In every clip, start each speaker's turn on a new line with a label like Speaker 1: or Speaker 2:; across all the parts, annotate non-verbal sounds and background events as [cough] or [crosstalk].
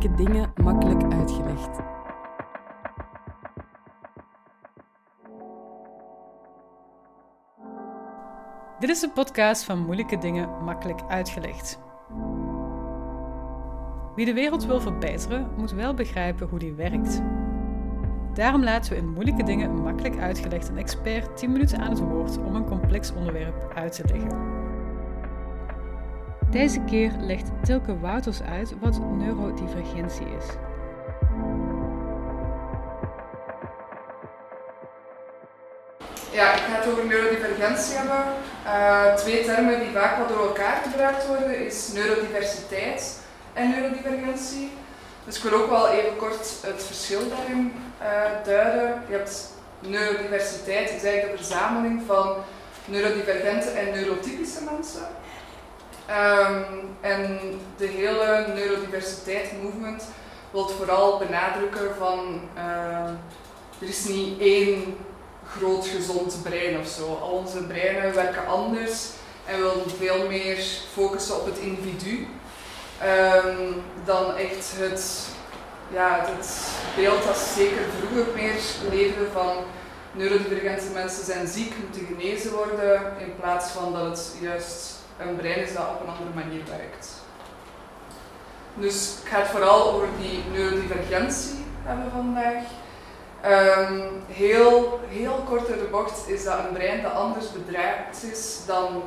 Speaker 1: Moeilijke dingen makkelijk uitgelegd.
Speaker 2: Dit is de podcast van Moeilijke Dingen Makkelijk Uitgelegd. Wie de wereld wil verbeteren, moet wel begrijpen hoe die werkt. Daarom laten we in Moeilijke Dingen Makkelijk Uitgelegd een expert 10 minuten aan het woord om een complex onderwerp uit te leggen. Deze keer legt Tilke Wouters uit wat neurodivergentie is.
Speaker 3: Ja, ik ga het over neurodivergentie hebben. Uh, twee termen die vaak wat door elkaar gebruikt worden is neurodiversiteit en neurodivergentie. Dus ik wil ook wel even kort het verschil daarin uh, duiden. Je hebt neurodiversiteit, is eigenlijk de verzameling van neurodivergente en neurotypische mensen. Um, en de hele neurodiversiteit movement wil vooral benadrukken van uh, er is niet één groot gezond brein of zo. Al onze breinen werken anders en we willen veel meer focussen op het individu um, dan echt het, ja, beeld dat zeker vroeger meer leefde van neurodivergente mensen zijn ziek, moeten genezen worden, in plaats van dat het juist een brein is dat op een andere manier werkt. Dus ik ga het vooral over die neurodivergentie hebben vandaag. Um, heel, heel kort in de bocht is dat een brein dat anders bedreigd is dan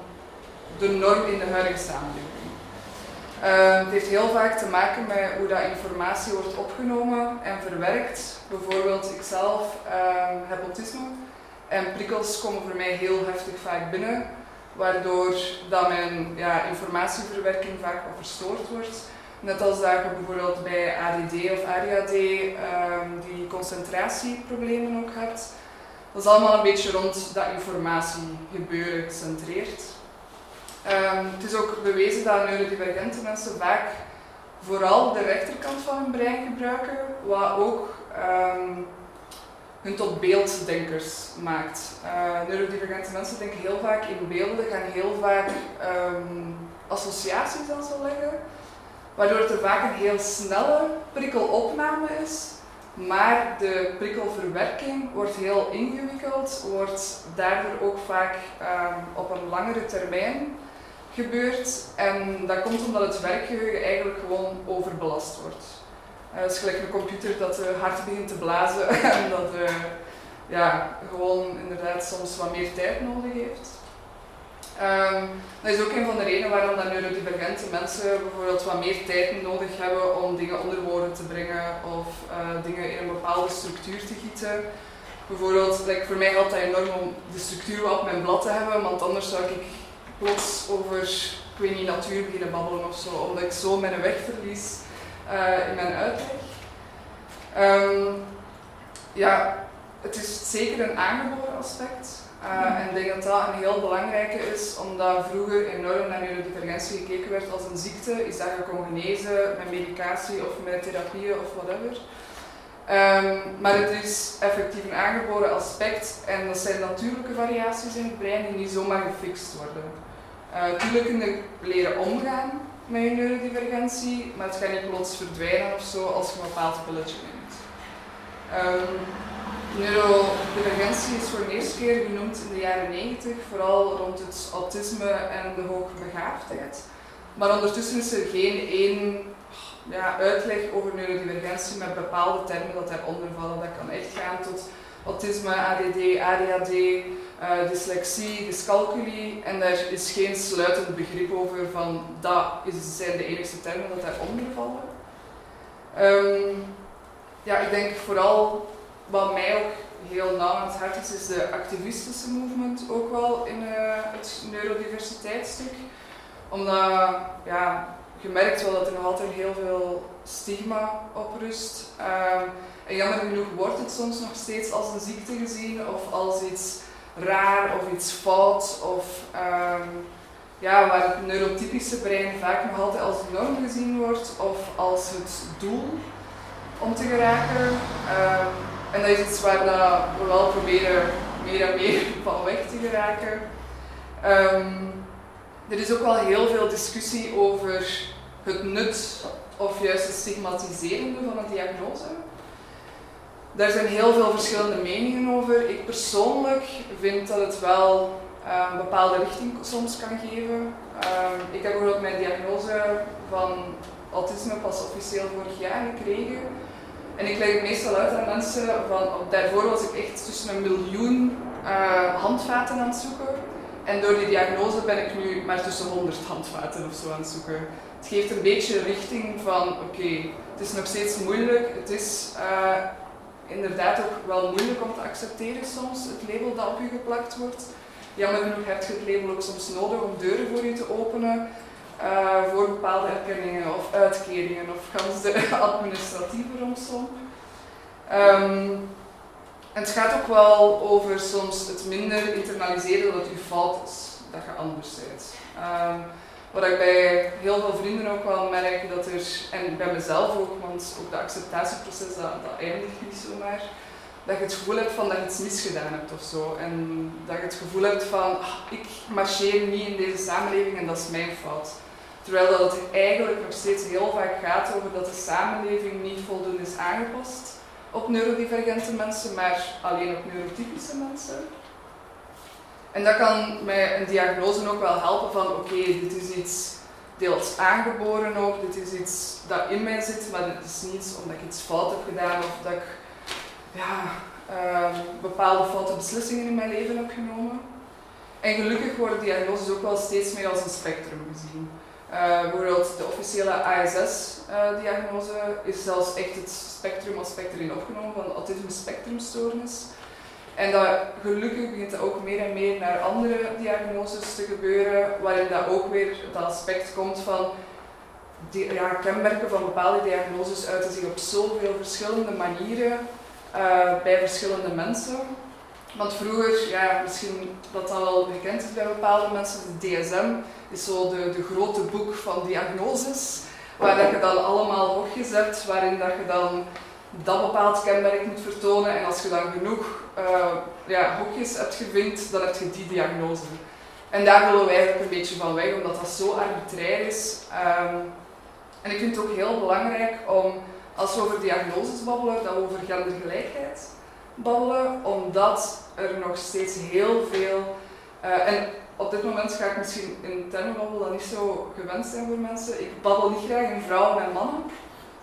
Speaker 3: de norm in de huidige samenleving. Um, het heeft heel vaak te maken met hoe dat informatie wordt opgenomen en verwerkt. Bijvoorbeeld, ik zelf um, heb autisme en prikkels komen voor mij heel heftig vaak binnen waardoor dat mijn ja, informatieverwerking vaak verstoord wordt. Net als dat je bijvoorbeeld bij ADD of ADHD um, die concentratieproblemen ook hebt. Dat is allemaal een beetje rond dat informatiegebeuren gecentreerd. Um, het is ook bewezen dat neurodivergente mensen vaak vooral de rechterkant van hun brein gebruiken, wat ook um, hun tot beelddenkers maakt. Uh, neurodivergente mensen denken heel vaak in beelden, gaan heel vaak um, associaties aan zo leggen, waardoor het er vaak een heel snelle prikkelopname is, maar de prikkelverwerking wordt heel ingewikkeld, wordt daardoor ook vaak um, op een langere termijn gebeurd en dat komt omdat het werkgeheugen eigenlijk gewoon overbelast wordt. Uh, het is gelijk een computer dat uh, hard begint te blazen [laughs] en dat uh, ja, gewoon inderdaad soms wat meer tijd nodig heeft. Um, dat is ook een van de redenen waarom dat neurodivergente mensen bijvoorbeeld wat meer tijd nodig hebben om dingen onder woorden te brengen of dingen in een bepaalde structuur te gieten. Bijvoorbeeld, voor mij helpt dat enorm om de structuur op mijn blad te hebben, want anders zou ik plots over, ik weet niet, natuur beginnen babbelen of zo, omdat ik zo mijn weg verlies uh, in mijn uitleg. Um, ja, het is zeker een aangeboren aspect. Uh, en ik denk dat dat een heel belangrijke is, omdat vroeger enorm naar neurodivergentie gekeken werd als een ziekte. Is dat je kon genezen met medicatie of met therapieën of whatever. Um, maar het is effectief een aangeboren aspect en dat zijn natuurlijke variaties in het brein die niet zomaar gefixt worden. Uh, tuurlijk kun je leren omgaan met je neurodivergentie, maar het gaat niet plots verdwijnen of zo als je een bepaald pilletje neemt. Um, neurodivergentie is voor de eerste keer genoemd in de jaren 90, vooral rond het autisme en de hoogbegaafdheid. Maar ondertussen is er geen één ja, uitleg over neurodivergentie met bepaalde termen dat daaronder vallen. Dat kan echt gaan tot autisme, ADD, ADHD, uh, dyslexie, dyscalculie. En daar is geen sluitend begrip over van dat is, zijn de enige termen dat daaronder vallen. Um, ja, ik denk vooral wat mij ook heel nauw aan het hart is, is de activistische movement ook wel in uh, het neurodiversiteitsstuk. Omdat, ja, je merkt wel dat er nog altijd heel veel stigma op rust. Um, en jammer genoeg wordt het soms nog steeds als een ziekte gezien of als iets raar of iets fout of um, ja, waar het neurotypische brein vaak nog altijd als norm gezien wordt of als het doel om te geraken. Um, en dat is iets waar we wel proberen meer en meer [laughs] van weg te geraken. Um, er is ook wel heel veel discussie over het nut of juist het stigmatiserende van een diagnose. Daar zijn heel veel verschillende meningen over. Ik persoonlijk vind dat het wel uh, een bepaalde richting soms kan geven. Uh, ik heb bijvoorbeeld mijn diagnose van autisme pas officieel vorig jaar gekregen. En ik leg het meestal uit aan mensen van, daarvoor was ik echt tussen een miljoen uh, handvaten aan het zoeken. En door die diagnose ben ik nu maar tussen 100 handvaten of zo aan het zoeken. Het geeft een beetje richting van, oké, het is nog steeds moeilijk. Het is uh, inderdaad ook wel moeilijk om te accepteren soms, het label dat op je geplakt wordt. Jammer genoeg heb je het label ook soms nodig om deuren voor je te openen. Uh, voor bepaalde erkenningen of uitkeringen of gans de [laughs] administratieve romslomp. Um, het gaat ook wel over soms het minder internaliseren dat je fout is, dat je anders bent. Um, wat ik bij heel veel vrienden ook wel merk, dat er, en bij mezelf ook, want ook de acceptatieproces, dat, dat eindigt niet zomaar, dat je het gevoel hebt van dat je iets misgedaan hebt of zo. En dat je het gevoel hebt van, ach, ik marcheer niet in deze samenleving en dat is mijn fout. Terwijl dat het eigenlijk nog steeds heel vaak gaat over dat de samenleving niet voldoende is aangepast op neurodivergente mensen, maar alleen op neurotypische mensen. En dat kan mij een diagnose ook wel helpen van oké, dit is iets deels aangeboren ook, dit is iets dat in mij zit, maar dit is niet omdat ik iets fout heb gedaan of dat ik ja, uh, bepaalde foute beslissingen in mijn leven heb genomen. En gelukkig worden diagnoses ook wel steeds meer als een spectrum gezien. Uh, bijvoorbeeld de officiële ASS-diagnose uh, is zelfs echt het spectrum aspect erin opgenomen van autisme spectrumstoornis. En dat, gelukkig begint dat ook meer en meer naar andere diagnoses te gebeuren, waarin dat ook weer het aspect komt van die, ja, kenmerken van bepaalde diagnoses uiten zich op zoveel verschillende manieren uh, bij verschillende mensen. Want vroeger, ja, misschien dat dat al bekend is bij bepaalde mensen, de DSM is zo de, de grote boek van diagnoses, waar dat je dan allemaal hokjes hebt, waarin dat je dan dat bepaald kenmerk moet vertonen. En als je dan genoeg uh, ja, hokjes hebt gevinkt, dan heb je die diagnose. En daar willen we eigenlijk een beetje van weg, omdat dat zo arbitrair is. Um, en ik vind het ook heel belangrijk om, als we over diagnoses babbelen, dat we over gendergelijkheid babbelen, omdat er nog steeds heel veel. Uh, en op dit moment ga ik misschien in termen babbelen dat niet zo gewenst zijn voor mensen. Ik babbel niet graag in vrouwen en mannen,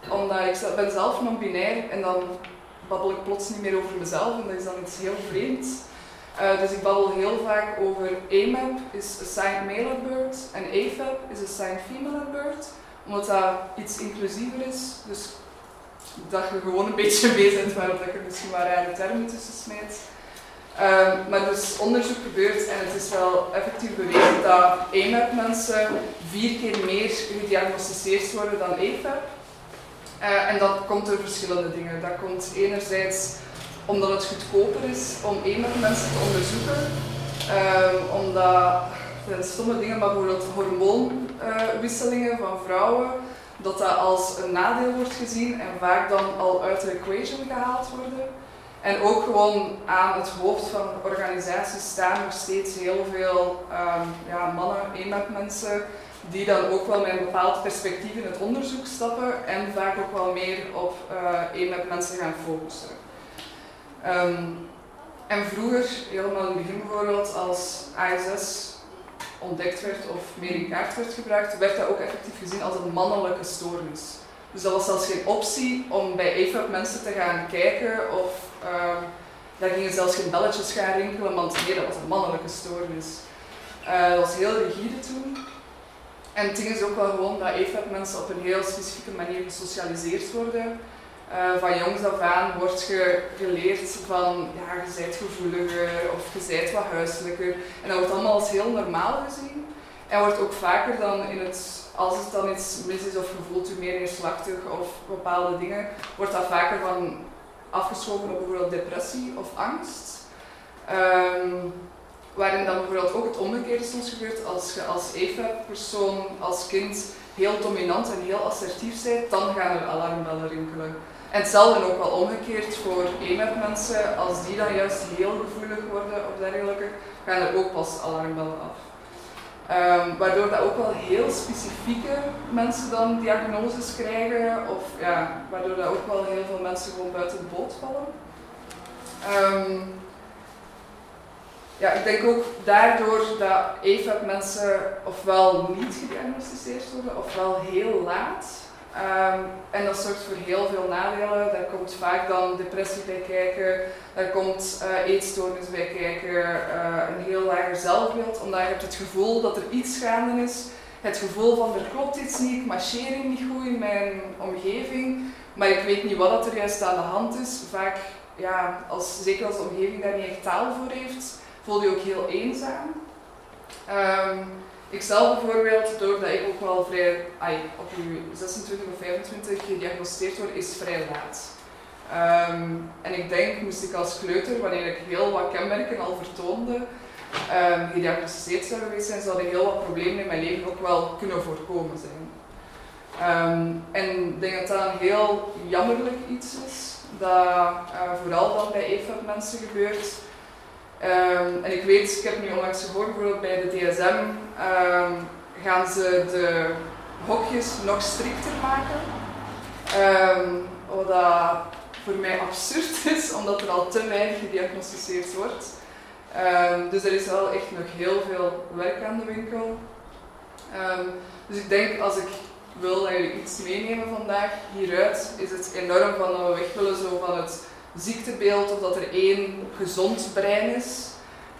Speaker 3: omdat ik ben zelf non-binair en dan babbel ik plots niet meer over mezelf en dat is dan iets heel vreemds. Uh, dus ik babbel heel vaak over AMAP is assigned male birth en AFAB is assigned female birth, omdat dat iets inclusiever is. Dus dat je gewoon een beetje [laughs] mee bent waarop dat je misschien maar rare termen tussen smijt. Maar er is onderzoek gebeurd en het is wel effectief bewezen dat AMAP-mensen vier keer meer gediagnosticeerd worden dan AFAB. Uh, en dat komt door verschillende dingen. Dat komt enerzijds omdat het goedkoper is om AMAP-mensen te onderzoeken. Uh, omdat, zijn stomme dingen, maar bijvoorbeeld hormoonwisselingen van vrouwen, dat dat als een nadeel wordt gezien en vaak dan al uit de equation gehaald worden. En ook gewoon aan het hoofd van organisaties staan nog steeds heel veel um, ja, mannen, eenmaatmensen, die dan ook wel met een bepaald perspectief in het onderzoek stappen en vaak ook wel meer op uh, mensen gaan focussen. Um, en vroeger, helemaal in het begin bijvoorbeeld, als ASS ontdekt werd of meer in kaart werd gebruikt, werd dat ook effectief gezien als een mannelijke stoornis. Dus dat was zelfs geen optie om bij EFAP mensen te gaan kijken of uh, daar gingen zelfs geen belletjes gaan rinkelen, want nee, dat was een mannelijke stoornis. Uh, dat was heel rigide toen. En het ding is ook wel gewoon dat EFAP mensen op een heel specifieke manier gesocialiseerd worden. Uh, van jongs af aan wordt je geleerd van ja, je bent gevoeliger of je bent wat huiselijker. En dat wordt allemaal als heel normaal gezien. En wordt ook vaker dan in het als het dan iets mis is of je voelt je meer neerslachtig of bepaalde dingen, wordt dat vaker van afgeschoven op bijvoorbeeld depressie of angst. Um, waarin dan bijvoorbeeld ook het omgekeerde soms gebeurt. Als je als EFAP-persoon, als kind, heel dominant en heel assertief bent, dan gaan er alarmbellen rinkelen. En hetzelfde ook wel omgekeerd voor EMAP-mensen. Als die dan juist heel gevoelig worden of dergelijke, gaan er ook pas alarmbellen af. Ehm, waardoor dat ook wel heel specifieke mensen dan diagnoses krijgen, of ja, waardoor dat ook wel heel veel mensen gewoon buiten de boot vallen. Ehm, ja, ik denk ook daardoor dat AFAB mensen ofwel niet gediagnosticeerd worden, ofwel heel laat. Um, en dat zorgt voor heel veel nadelen. Daar komt vaak dan depressie bij kijken, daar komt uh, eetstoornis bij kijken, uh, een heel lager zelfbeeld, omdat je hebt het gevoel dat er iets gaande is. Het gevoel van er klopt iets niet, ik marcheer niet goed in mijn omgeving, maar ik weet niet wat er juist aan de hand is. Vaak, ja, als, zeker als de omgeving daar niet echt taal voor heeft, voel je ook heel eenzaam. Um, ik zelf bijvoorbeeld, doordat ik ook wel vrij, op je 26 of 25 gediagnosticeerd word, is vrij laat. Um, en ik denk, moest ik als kleuter, wanneer ik heel wat kenmerken al vertoonde, um, gediagnosticeerd zou geweest zijn, zouden heel wat problemen in mijn leven ook wel kunnen voorkomen zijn. En ik denk dat dat een heel jammerlijk iets is, dat uh, vooral dan bij EFAP mensen gebeurt, Um, en ik weet, ik heb nu onlangs gehoord bijvoorbeeld bij de DSM, ehm, gaan ze de hokjes nog strikter maken. Um, wat voor mij absurd [laughs] is, omdat er al te weinig gediagnosticeerd wordt. dus er is wel echt nog heel veel werk aan de winkel. dus ik denk als ik wil dat jullie iets meenemen vandaag hieruit, is het enorm van dat we weg willen zo van het ziektebeeld of dat er één gezond brein is.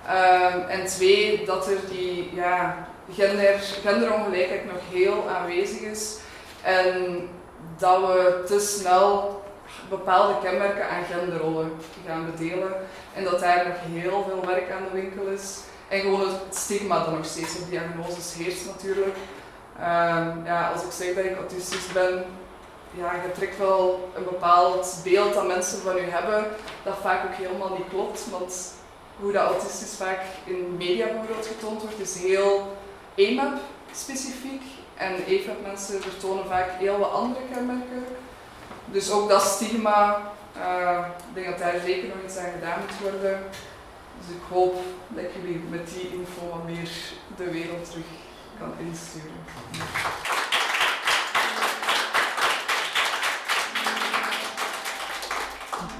Speaker 3: Um, en twee, dat er die ja, gender, genderongelijkheid nog heel aanwezig is. En dat we te snel bepaalde kenmerken aan genderrollen gaan bedelen. En dat daar nog heel veel werk aan de winkel is. En gewoon het stigma dat nog steeds op diagnoses heerst natuurlijk. Um, ja, als ik zeg dat ik autistisch ben, ja, je trekt wel een bepaald beeld dat mensen van u hebben, dat vaak ook helemaal niet klopt. Want hoe dat autistisch vaak in media bijvoorbeeld getoond wordt, is heel EMAP specifiek. En EFAP mensen vertonen vaak heel wat andere kenmerken. Dus ook dat stigma, uh, ik denk dat daar zeker nog iets aan gedaan moet worden. Dus ik hoop dat jullie met die info wat meer de wereld terug kan insturen.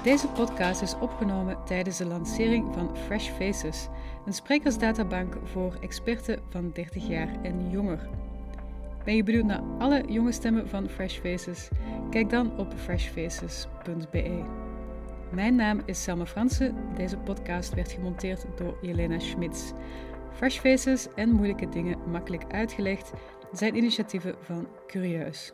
Speaker 2: Deze podcast is opgenomen tijdens de lancering van Fresh Faces, een sprekersdatabank voor experten van 30 jaar en jonger. Ben je benieuwd naar alle jonge stemmen van Fresh Faces? Kijk dan op freshfaces.be. Mijn naam is Selma Fransen. Deze podcast werd gemonteerd door Jelena Schmitz. Fresh Faces en moeilijke dingen makkelijk uitgelegd zijn initiatieven van Curieus.